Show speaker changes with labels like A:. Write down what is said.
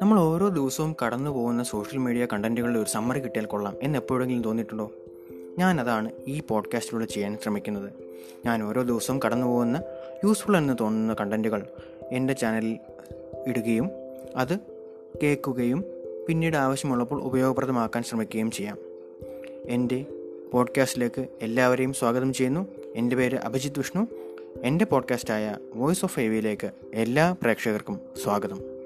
A: നമ്മൾ ഓരോ ദിവസവും കടന്നു പോകുന്ന സോഷ്യൽ മീഡിയ കണ്ടന്റുകളുടെ ഒരു സമ്മറി കിട്ടിയാൽ കൊള്ളാം എന്ന് എപ്പോഴെങ്കിലും തോന്നിയിട്ടുണ്ടോ? ഞാൻ അതാണ് ഈ പോഡ്കാസ്റ്റിലൂടെ ചെയ്യാൻ ശ്രമിക്കുന്നത്. ഞാൻ ഓരോ ദിവസവും കടന്നു പോകുന്ന യൂസ്ഫുൾ എന്ന് തോന്നുന്ന കണ്ടന്റുകൾ എന്റെ ചാനലിൽ ഇടുകയും അത് കേൾക്കുകയും പിന്നീട് ആവശ്യമുള്ളപ്പോൾ ഉപയോഗപ്രദമാക്കാൻ ശ്രമിക്കുകയും ചെയ്യാം. എന്റെ പോഡ്കാസ്റ്റിലേക്ക് എല്ലാവരെയും സ്വാഗതം ചെയ്യുന്നു. എന്റെ പേര് അഭിജിത് വിഷ്ണു. എന്റെ പോഡ്കാസ്റ്റായ വോയിസ് ഓഫ് എവിയിലേക്ക് എല്ലാ പ്രേക്ഷകർക്കും സ്വാഗതം.